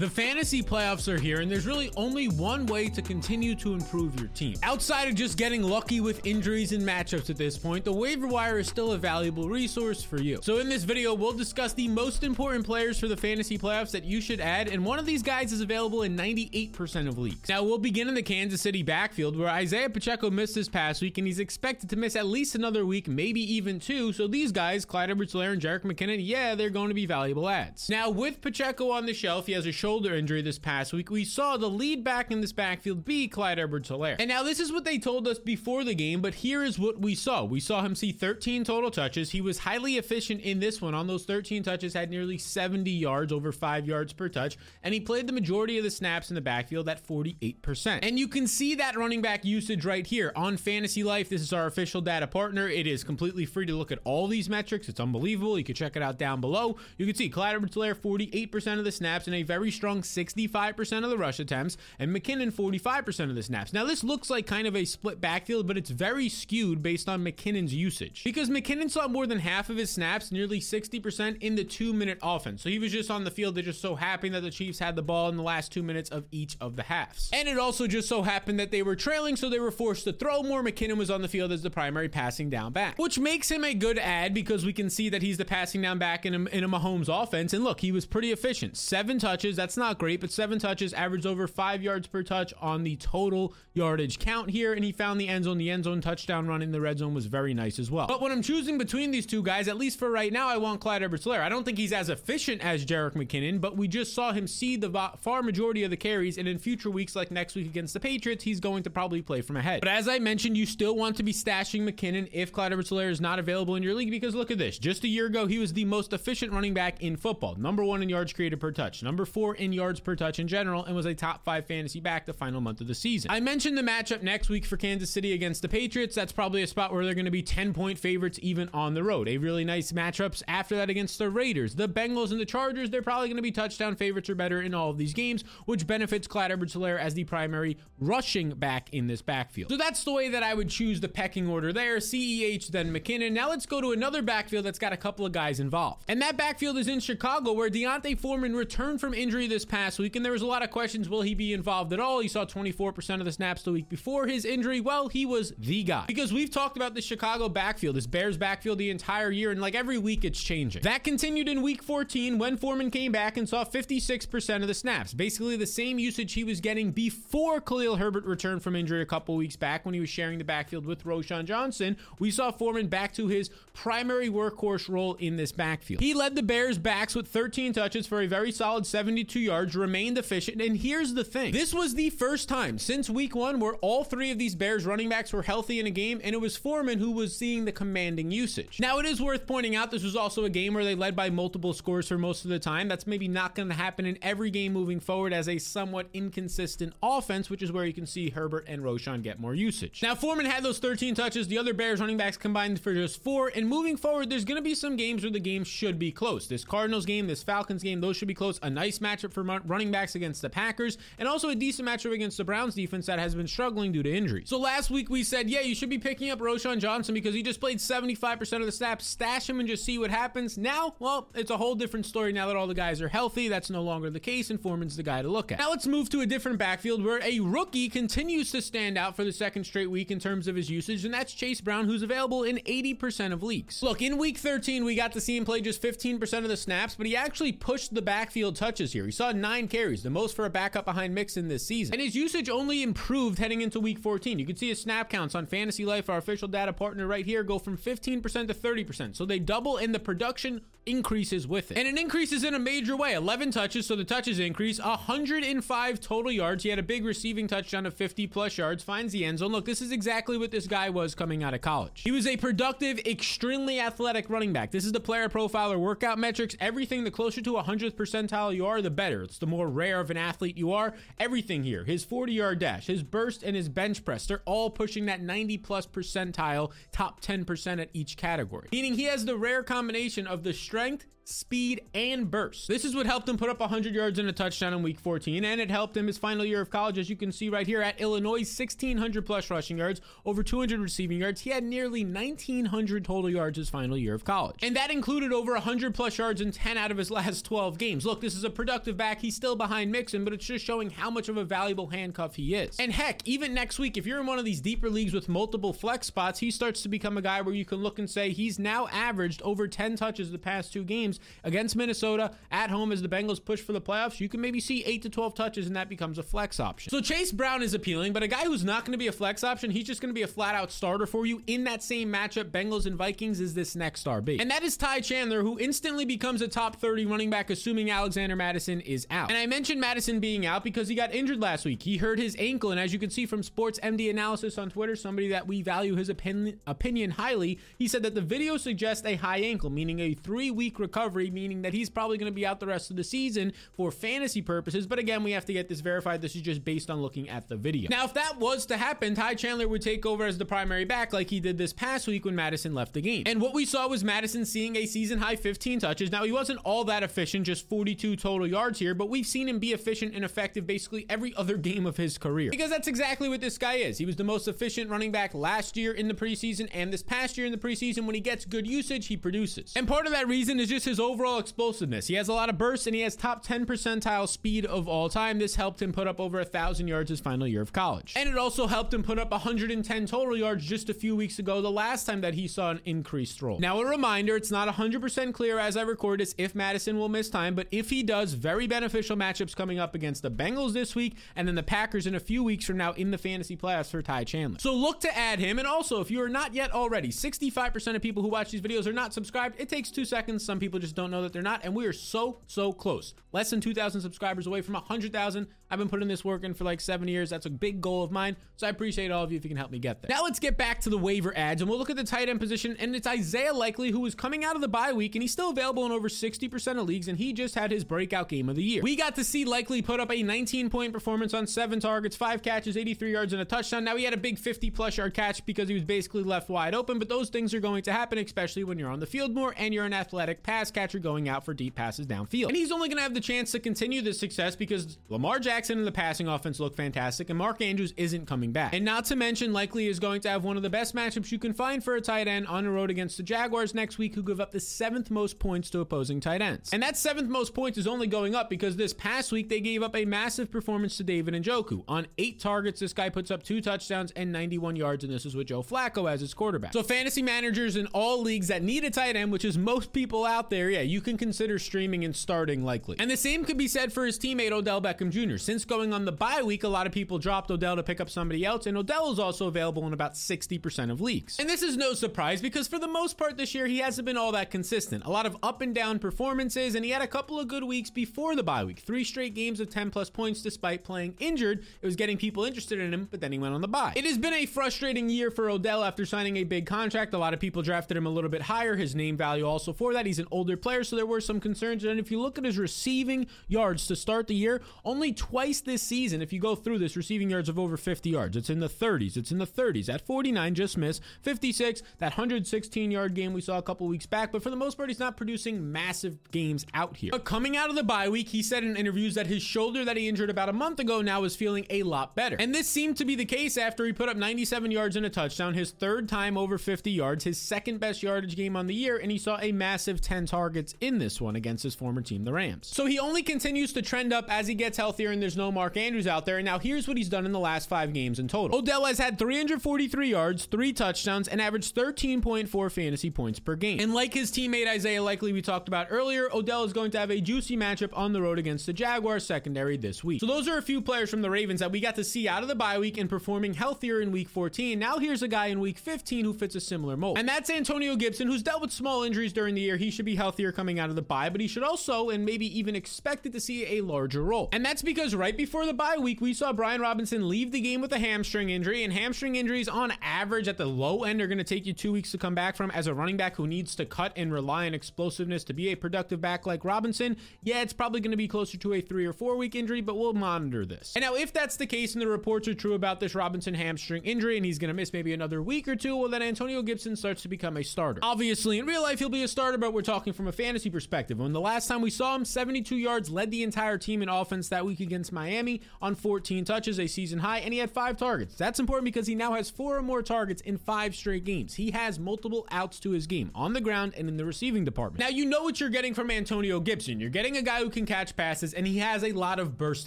The fantasy playoffs are here, and there's really only one way to continue to improve your team. Outside of just getting lucky with injuries and matchups at this point, the waiver wire is still a valuable resource for you. So, in this video, we'll discuss the most important players for the fantasy playoffs that you should add, and one of these guys is available in 98% of leagues. Now, we'll begin in the Kansas City backfield, where Isaiah Pacheco missed this past week, and he's expected to miss at least another week, maybe even two. So, these guys, Clyde Edwards-Helaire and Jerick McKinnon, yeah, they're going to be valuable ads. Now, with Pacheco on the shelf, he has a shoulder injury this past week, we saw the lead back in this backfield be Clyde Edwards Helaire. And now this is what they told us before the game, but here is what we saw. We saw him see 13 total touches. He was highly efficient in this one. On those 13 touches, had nearly 70 yards, over five yards per touch, and he played the majority of the snaps in the backfield at 48%. And you can see that running back usage right here on Fantasy Life. This is our official data partner. It is completely free to look at all these metrics. It's unbelievable. You can check it out down below. You can see Clyde Edwards Helaire 48% of the snaps and a very strong 65% of the rush attempts, and McKinnon 45% of the snaps. Now, this looks like kind of a split backfield, but it's very skewed based on McKinnon's usage. Because McKinnon saw more than half of his snaps, nearly 60% in the two minute offense. So he was just on the field, they're just so happy that the Chiefs had the ball in the last two minutes of each of the halves. And it also just so happened that they were trailing, so they were forced to throw more. McKinnon was on the field as the primary passing down back, which makes him a good ad because we can see that he's the passing down back in a, in a Mahomes offense. And look, he was pretty efficient. Seven touches, that's not great, but seven touches, averaged over five yards per touch on the total yardage count here, and he found the end zone. The end zone touchdown run in the red zone was very nice as well. But when I'm choosing between these two guys, at least for right now, I want Clyde edwards helaire I don't think he's as efficient as Jerick McKinnon, but we just saw him see the far majority of the carries, and in future weeks, like next week against the Patriots, he's going to probably play from ahead. But as I mentioned, you still want to be stashing McKinnon if Clyde edwards helaire is not available in your league, because look at this. Just a year ago, he was the most efficient running back in football. Number one in yards created per touch, number four in yards per touch in general and was a top five fantasy back the final month of the season. I mentioned the matchup next week for Kansas City against the Patriots. That's probably a spot where they're going to be 10 point favorites even on the road. A really nice matchups after that against the Raiders. The Bengals and the Chargers, they're probably going to be touchdown favorites or better in all of these games, which benefits Clyde Edwards Helaire as the primary rushing back in this backfield. So that's the way that I would choose the pecking order there. CEH, then McKinnon. Now let's go to another backfield that's got a couple of guys involved. And that backfield is in Chicago, where D'Onta Foreman returned from injury this past week, and there was a lot of questions will he be involved at all? He saw 24% of the snaps the week before his injury. Well, he was the guy. Because we've talked about the Chicago backfield, this Bears backfield the entire year, and like every week it's changing. That continued in week 14 when Foreman came back and saw 56% of the snaps. Basically the same usage he was getting before Khalil Herbert returned from injury a couple weeks back when he was sharing the backfield with Roschon Johnson. We saw Foreman back to his primary workhorse role in this backfield. He led the Bears backs with 13 touches for a very solid 72 yards, remained efficient, and here's the thing. This was the first time since week one where all three of these Bears running backs were healthy in a game, and it was Foreman who was seeing the commanding usage. Now, it is worth pointing out this was also a game where they led by multiple scores for most of the time. That's maybe not going to happen in every game moving forward as a somewhat inconsistent offense, which is where you can see Herbert and Roschon get more usage. Now, Foreman had those 13 touches. The other Bears running backs combined for just four. And moving forward, there's going to be some games where the game should be close. This Cardinals game, this Falcons game, those should be close. A nice matchup for running backs against the Packers and also a decent matchup against the Browns defense that has been struggling due to injuries. So last week we said, yeah, you should be picking up Roschon Johnson because he just played 75% of the snaps. Stash him and just see what happens. Now, well, it's a whole different story now that all the guys are healthy. That's no longer the case, and Foreman's the guy to look at. Now let's move to a different backfield where a rookie continues to stand out for the second straight week in terms of his usage, and that's Chase Brown, who's available in 80% of leagues. Look, in week 13, we got to see him play just 15% of the snaps, but he actually pushed the backfield touches here. He saw nine carries, the most for a backup behind Mixon this season. And his usage only improved heading into week 14. You can see his snap counts on Fantasy Life, our official data partner right here, go from 15% to 30%. So they double and the production increases with it. And it increases in a major way. 11 touches, so the touches increase. 105 total yards. He had a big receiving touchdown of 50 plus yards, finds the end zone. Look, this is exactly what this guy was coming out of college. He was a productive, extremely athletic running back. This is the player profile or workout metrics. Everything, the closer to 100th percentile you are, the better. It's the more rare of an athlete you are. Everything here, his 40 yard dash, his burst, and his bench press, they're all pushing that 90 plus percentile, top 10% at each category. Meaning he has the rare combination of the strength, speed, and burst. This is what helped him put up 100 yards and a touchdown in week 14, and it helped him his final year of college, as you can see right here at Illinois, 1,600 plus rushing yards, over 200 receiving yards. He had nearly 1,900 total yards his final year of college. And that included over 100 plus yards in 10 out of his last 12 games. Look, this is a productive back. He's still behind Mixon, but it's just showing how much of a valuable handcuff he is. And heck, even next week, if you're in one of these deeper leagues with multiple flex spots, he starts to become a guy where you can look and say he's now averaged over 10 touches the past two games against Minnesota at home as the Bengals push for the playoffs. You can maybe see 8 to 12 touches, and that becomes a flex option. So Chase Brown is appealing, but a guy who's not going to be a flex option, he's just going to be a flat out starter for you in that same matchup, Bengals and Vikings, is this next RB. And that is Ty Chandler, who instantly becomes a top 30 running back, assuming Alexander Mattison is out. And I mentioned Mattison being out because he got injured last week. He hurt his ankle, and as you can see from Sports MD Analysis on Twitter, somebody that we value his opinion, opinion highly, he said that the video suggests a high ankle, meaning a three week recovery, meaning that he's probably going to be out the rest of the season for fantasy purposes. But again, we have to get this verified. This is just based on looking at the video. Now, if that was to happen, Ty Chandler would take over as the primary back like he did this past week when Mattison left the game. And what we saw was Mattison seeing a season high 15 touches. Now, he wasn't all that efficient, just 42 total yards here, but we've seen him be efficient and effective basically every other game of his career. Because that's exactly what this guy is. He was the most efficient running back last year in the preseason and this past year in the preseason. When he gets good usage, he produces. And part of that reason is just his overall explosiveness. He has a lot of bursts and he has top 10 percentile speed of all time. This helped him put up over a thousand yards his final year of college. And it also helped him put up 110 total yards just a few weeks ago, the last time that he saw an increased role. Now, a reminder, it's not 100% clear as I record this if Mattison will miss time, but if he does, very beneficial matchups coming up against the Bengals this week and then the Packers in a few weeks from now in the fantasy playoffs for Ty Chandler. So look to add him. And also, if you are not yet already, 65% of people who watch these videos are not subscribed. It takes two seconds. Some people just don't know that they're not. And we are so, so close. Less than 2,000 subscribers away from 100,000. I've been putting this work in for like seven years. That's a big goal of mine. So I appreciate all of you if you can help me get there. Now let's get back to the waiver ads and we'll look at the tight end position. And it's Isaiah Likely who is coming out of the bye week and he's still available in over 60% of leagues. And he just had his breakout game of the year. We got to see Likely put up a 19 point performance on seven targets, five catches, 83 yards, and a touchdown. Now he had a big 50 plus yard catch because he was basically left wide open, but those things are going to happen, especially when you're on the field more and you're an athletic pass catcher going out for deep passes downfield. And he's only going to have the chance to continue this success because Lamar Jackson and the passing offense look fantastic, and Mark Andrews isn't coming back. And not to mention, likely is going to have one of the best matchups you can find for a tight end on the road against the Jaguars next week, who give up the seventh most points to opposing tight ends. And that seventh most points is only going up because this past week they gave up a massive performance to David Njoku. On eight targets, this guy puts up two touchdowns and 91 yards, and this is with Joe Flacco as his quarterback. So fantasy managers in all leagues that need a tight end, which is most people out there, yeah, you can consider streaming and starting likely. And the same could be said for his teammate Odell Beckham Jr. Since going on the bye week, a lot of people dropped Odell to pick up somebody else, and Odell is also available in about 60% of leagues. And this is no surprise because for the most part this year, he hasn't been all that consistent. A lot of up and down performances, and he had a couple of good weeks before the bye week. Three straight games of 10 plus points despite playing injured. It was getting people interested in him, but then he went on the bye. It has been a frustrating year for Odell after signing a big contract. A lot of people drafted him a little bit higher. His name value also for that. He's an older player, so there were some concerns. And if you look at his receiving yards to start the year, only twice this season, if you go through this, receiving yards of over 50 yards. It's in the 30s. It's in the 30s. At 49, just missed. 56, that 116 yard game we saw a couple weeks back. But for the most part, he's not producing massive games out here. But coming out of the bye week, he said in interviews that his shoulder that he injured about a month ago now is feeling a lot better. And this seemed to be the case after he put up 97 yards and a touchdown, his third time over 50 yards, his second best yardage game on the year, and he saw a massive 10 targets in this one against his former team, the Rams. So he only continues to trend up as he gets healthier and there's no Mark Andrews out there. And now here's what he's done in the last five games in total. Odell has had 343 yards, three touchdowns, and averaged 13.4 fantasy points per game. And like his teammate Isaiah Likely we talked about earlier, Odell is going to have a juicy matchup on the road against the Jaguars secondary this week. So those are a few players from the Ravens that we got to see out of the bye week and performing healthier in week 14. Now here's a guy in week 15 who fits a similar mold. And that's Antonio Gibson, who's dealt with small injuries during the year. He should be healthier coming out of the bye, but he should also and maybe even expected to see a larger role. And that's because right before the bye week, we saw Brian Robinson leave the game with a hamstring injury, and hamstring injuries on average at the low end are going to take you two weeks to come back from as a running back who needs to cut and rely on explosiveness to be a productive back like Robinson. Yeah, it's probably going to be closer to a three or four week injury, but we'll monitor this. And now, if that's the case and the reports are true about this Robinson hamstring injury and he's going to miss maybe another week or two, well, then Antonio Gibson starts to become a starter. Obviously, in real life, he'll be a starter, but we're talking from a fantasy perspective. When the last time we saw him, 72 yards, led the entire team in offense that week against Miami on 14 touches, a season high, and he had five targets. That's important because he now has four or more targets in five straight games. He has multiple outs to his game on the ground and in the receiving department. Now, you know what you're getting from Antonio Gibson. You're getting a guy who can catch passes, and he has a lot of burst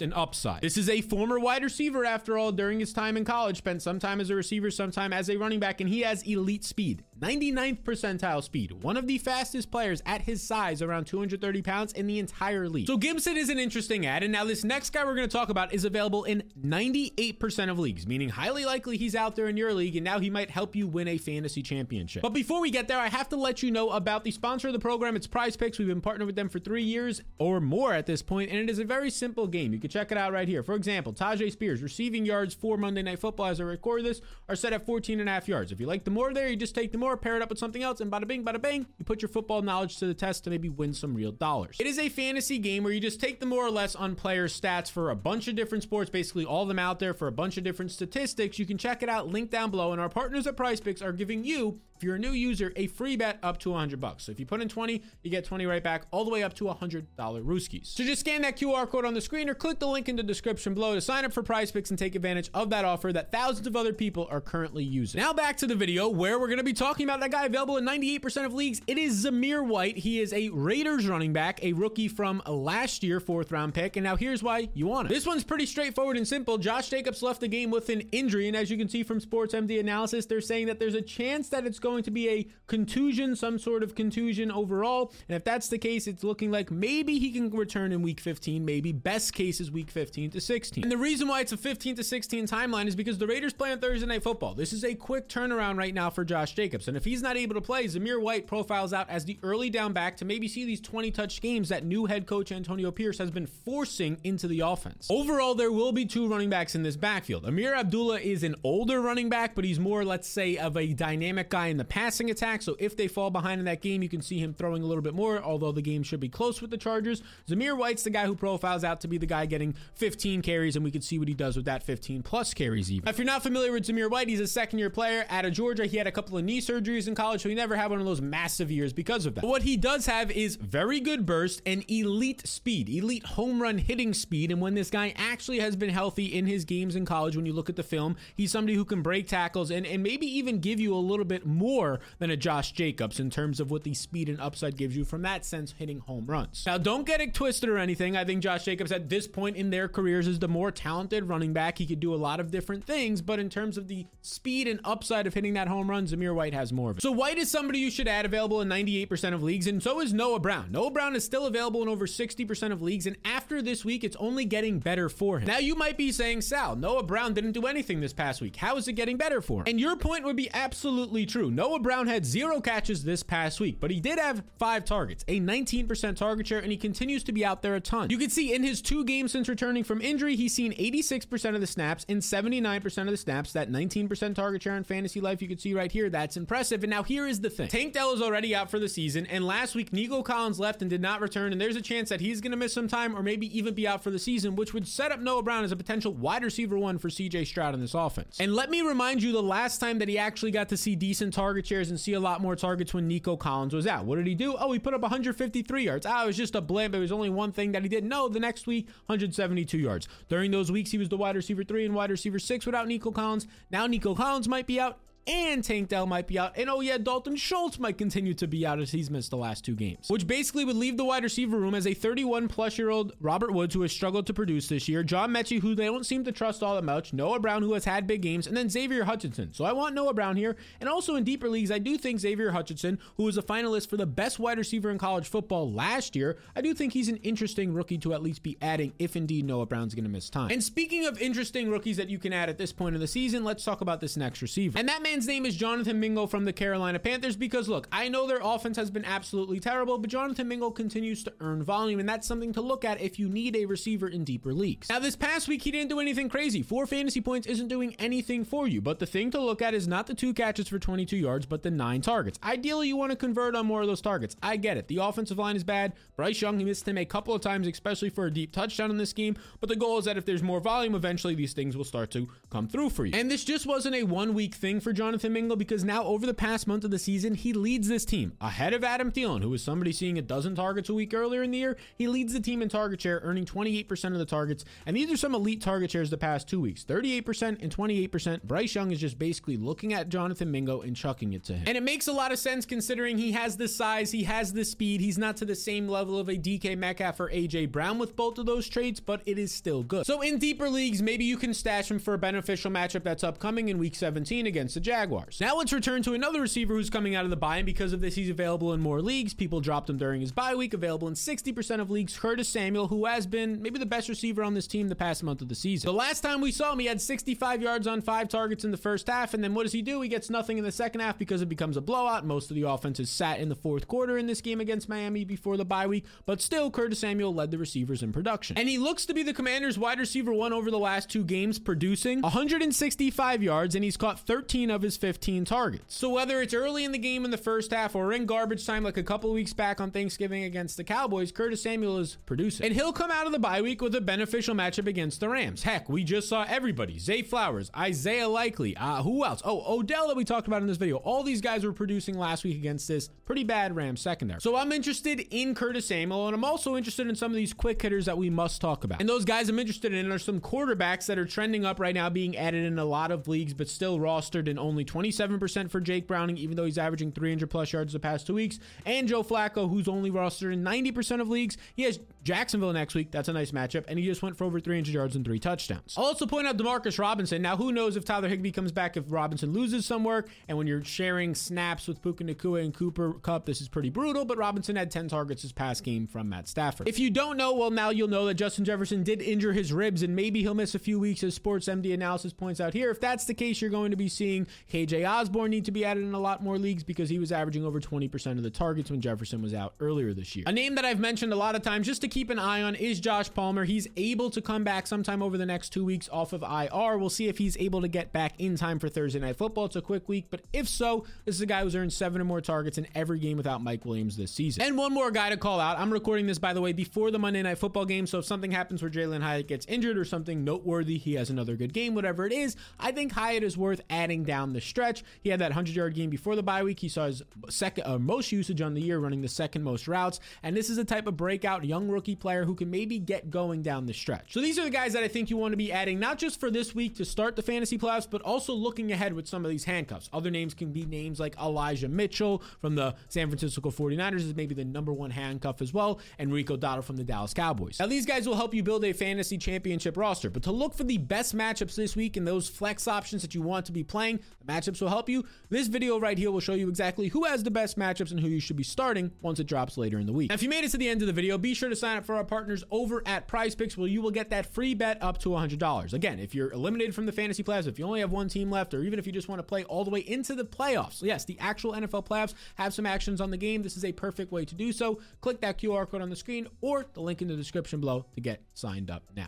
and upside. This is a former wide receiver, after all, during his time in college, spent some time as a receiver, some time as a running back, and he has elite speed. 99th percentile speed, one of the fastest players at his size, around 230 pounds in the entire league. So Gibson is an interesting ad. And now this next guy we're going to talk about is available in 98% of leagues, meaning highly likely he's out there in your league and now he might help you win a fantasy championship. But before we get there, I have to let you know about the sponsor of the program. It's Prize Picks. We've been partnered with them for three years or more at this point, and it is a very simple game. You can check it out right here. For example, Tyjae Spears receiving yards for Monday Night Football as I record this are set at 14 and a half yards. If you like the more there, you just take the more pair it up with something else, and bada bing, bada bang, you put your football knowledge to the test to maybe win some real dollars. It is a fantasy game where you just take the more or less on player stats for a bunch of different sports, basically all of them out there for a bunch of different statistics. You can check it out, link down below, and our partners at Picks are giving you if you're a new user, a free bet up to 100 bucks. So if you put in 20, you get 20 right back, all the way up to $100 Rooskies. So just scan that QR code on the screen or click the link in the description below to sign up for Prize Picks and take advantage of that offer that thousands of other people are currently using. Now back to the video where we're going to be talking about that guy available in 98% of leagues. It is Zamir White. He is a Raiders running back, a rookie from last year, fourth round pick. And now here's why you want it. This one's pretty straightforward and simple. Josh Jacobs left the game with an injury. And as you can see from Sports MD analysis, they're saying that there's a chance that it's going to be a contusion, some sort of contusion overall. And if that's the case, it's looking like maybe he can return in week 15, maybe. Best case is week 15 to 16. And the reason why it's a 15 to 16 timeline is because the Raiders play on Thursday Night Football. This is a quick turnaround right now for Josh Jacobs. And if he's not able to play, Zamir White profiles out as the early down back to maybe see these 20 touch games that new head coach Antonio Pierce has been forcing into the offense. Overall, there will be two running backs in this backfield. Ameer Abdullah is an older running back, but he's more, let's say, of a dynamic guy in the passing attack. So if they fall behind in that game, you can see him throwing a little bit more, although the game should be close with the Chargers. Zamir White's the guy who profiles out to be the guy getting 15 carries, and we can see what he does with that 15 plus carries even. If you're not familiar with Zamir White, he's a second year player out of Georgia. He had a couple of knee surgeries in college, so he never had one of those massive years because of that. But what he does have is very good burst and elite speed, elite home run hitting speed. And when this guy actually has been healthy in his games in college, when you look at the film, he's somebody who can break tackles and, and maybe even give you a little bit more than a Josh Jacobs in terms of what the speed and upside gives you from that sense hitting home runs. Now, don't get it twisted or anything. I think Josh Jacobs at this point in their careers is the more talented running back. He could do a lot of different things, but in terms of the speed and upside of hitting that home run, Zamir White has more of it. So White is somebody you should add available in 98% of leagues, and so is Noah Brown. Noah Brown is still available in over 60% of leagues, and after this week, it's only getting better for him. Now, you might be saying, Sal, Noah Brown didn't do anything this past week. How is it getting better for him? And your point would be absolutely true. Noah Brown had zero catches this past week, but he did have five targets, a 19% target share, and he continues to be out there a ton. You can see in his two games since returning from injury, he's seen 86% of the snaps and 79% of the snaps. That 19% target share in fantasy life, you can see right here. That's impressive. And now here is the thing Tank Dell is already out for the season, and last week, Nico Collins left and did not return, and there's a chance that he's going to miss some time or maybe even be out for the season, which would set up Noah Brown as a potential wide receiver one for CJ Stroud in this offense. And let me remind you the last time that he actually got to see decent shares and see a lot more targets when Nico Collins was out. What did he do? Oh, he put up 153 yards. Ah, it was just a blimp. It was only one thing that he did. No, the next week, 172 yards. During those weeks, he was the wide receiver three and wide receiver six without Nico Collins. Now Nico Collins might be out and Tank Dell might be out. And oh, yeah, Dalton Schultz might continue to be out as he's missed the last two games, which basically would leave the wide receiver room as a 31 plus year old Robert Woods, who has struggled to produce this year, John Metchie, who they don't seem to trust all that much, Noah Brown, who has had big games, and then Xavier Hutchinson. So I want Noah Brown here. And also in deeper leagues, I do think Xavier Hutchinson, who was a finalist for the best wide receiver in college football last year, I do think he's an interesting rookie to at least be adding if indeed Noah Brown's going to miss time. And speaking of interesting rookies that you can add at this point in the season, let's talk about this next receiver. And that man's name is Jonathan. Mingo from the Carolina Panthers because look, I know their offense has been absolutely terrible, but Jonathan Mingo continues to earn volume, and that's something to look at if you need a receiver in deeper leagues. Now, this past week, he didn't do anything crazy. Four fantasy points isn't doing anything for you, but the thing to look at is not the two catches for 22 yards, but the nine targets. Ideally, you want to convert on more of those targets. I get it. The offensive line is bad. Bryce Young, he missed him a couple of times, especially for a deep touchdown in this game, but the goal is that if there's more volume, eventually these things will start to come through for you. And this just wasn't a one week thing for Jonathan Mingo because now over the past month of the season, he leads this team ahead of Adam Thielen, who was somebody seeing a dozen targets a week earlier in the year. He leads the team in target share, earning 28% of the targets. And these are some elite target shares the past two weeks 38% and 28%. Bryce Young is just basically looking at Jonathan Mingo and chucking it to him. And it makes a lot of sense considering he has the size, he has the speed. He's not to the same level of a DK Metcalf or AJ Brown with both of those traits, but it is still good. So in deeper leagues, maybe you can stash him for a beneficial matchup that's upcoming in week 17 against the Jaguars. Now let's return to another receiver who's coming out of the bye, and because of this, he's available in more leagues. People dropped him during his bye week, available in 60% of leagues. Curtis Samuel, who has been maybe the best receiver on this team the past month of the season. The last time we saw him, he had 65 yards on five targets in the first half, and then what does he do? He gets nothing in the second half because it becomes a blowout. Most of the offense is sat in the fourth quarter in this game against Miami before the bye week, but still, Curtis Samuel led the receivers in production. And he looks to be the commander's wide receiver one over the last two games, producing 165 yards, and he's caught 13 of his 15 targets. So whether it's early in the game in the first half or in garbage time like a couple weeks back on Thanksgiving against the Cowboys, Curtis Samuel is producing. And he'll come out of the bye week with a beneficial matchup against the Rams. Heck, we just saw everybody. Zay Flowers, Isaiah Likely, uh, who else? Oh, Odell that we talked about in this video. All these guys were producing last week against this pretty bad Rams secondary. So I'm interested in Curtis Samuel, and I'm also interested in some of these quick hitters that we must talk about. And those guys I'm interested in are some quarterbacks that are trending up right now, being added in a lot of leagues, but still rostered in only 27% for Jake Browning, even though he's averaging 300 plus yards the past two weeks, and Joe Flacco, who's only rostered in 90% of leagues. He has Jacksonville next week. That's a nice matchup, and he just went for over 300 yards and three touchdowns. I'll also point out Demarcus Robinson. Now, who knows if Tyler Higbee comes back if Robinson loses some work, and when you're sharing snaps with Puka Nacua and Cooper Kupp, this is pretty brutal, but Robinson had 10 targets this past game from Matt Stafford. If you don't know, well, now you'll know that Justin Jefferson did injure his ribs, and maybe he'll miss a few weeks, as Sports MD analysis points out here. If that's the case, you're going to be seeing KJ Osborn need to be added in a lot more leagues because he was averaging over 20% of the targets when Jefferson was out earlier this year. A name that I've mentioned a lot of times just to keep an eye on is Josh Palmer. He's able to come back sometime over the next two weeks off of IR. We'll see if he's able to get back in time for Thursday Night Football. It's a quick week, but if so, this is a guy who's earned seven or more targets in every game without Mike Williams this season. And one more guy to call out. I'm recording this, by the way, before the Monday Night Football game. So if something happens where Jalin Hyatt gets injured or something noteworthy, he has another good game, whatever it is, I think Hyatt is worth adding down the stretch. He had that 100 yard game before the bye week. He saw his second uh, most usage on the year, running the second most routes. And this is a type of breakout young rookie player who can maybe get going down the stretch. So these are the guys that I think you want to be adding, not just for this week to start the fantasy playoffs, but also looking ahead with some of these handcuffs. Other names can be names like Elijah Mitchell from the San Francisco 49ers is maybe the number one handcuff as well, and Rico Dowdle from the Dallas Cowboys. Now these guys will help you build a fantasy championship roster, but to look for the best matchups this week and those flex options that you want to be playing, the matchups will help you. This video right here will show you exactly who has the best matchups and who you should be starting once it drops later in the week. Now, if you made it to the end of the video, be sure to sign up for our partners over at Prize Picks, where you will get that free bet up to $100. Again, if you're eliminated from the fantasy playoffs, if you only have one team left, or even if you just want to play all the way into the playoffs, yes, the actual NFL playoffs have some actions on the game. This is a perfect way to do so. Click that QR code on the screen or the link in the description below to get signed up now.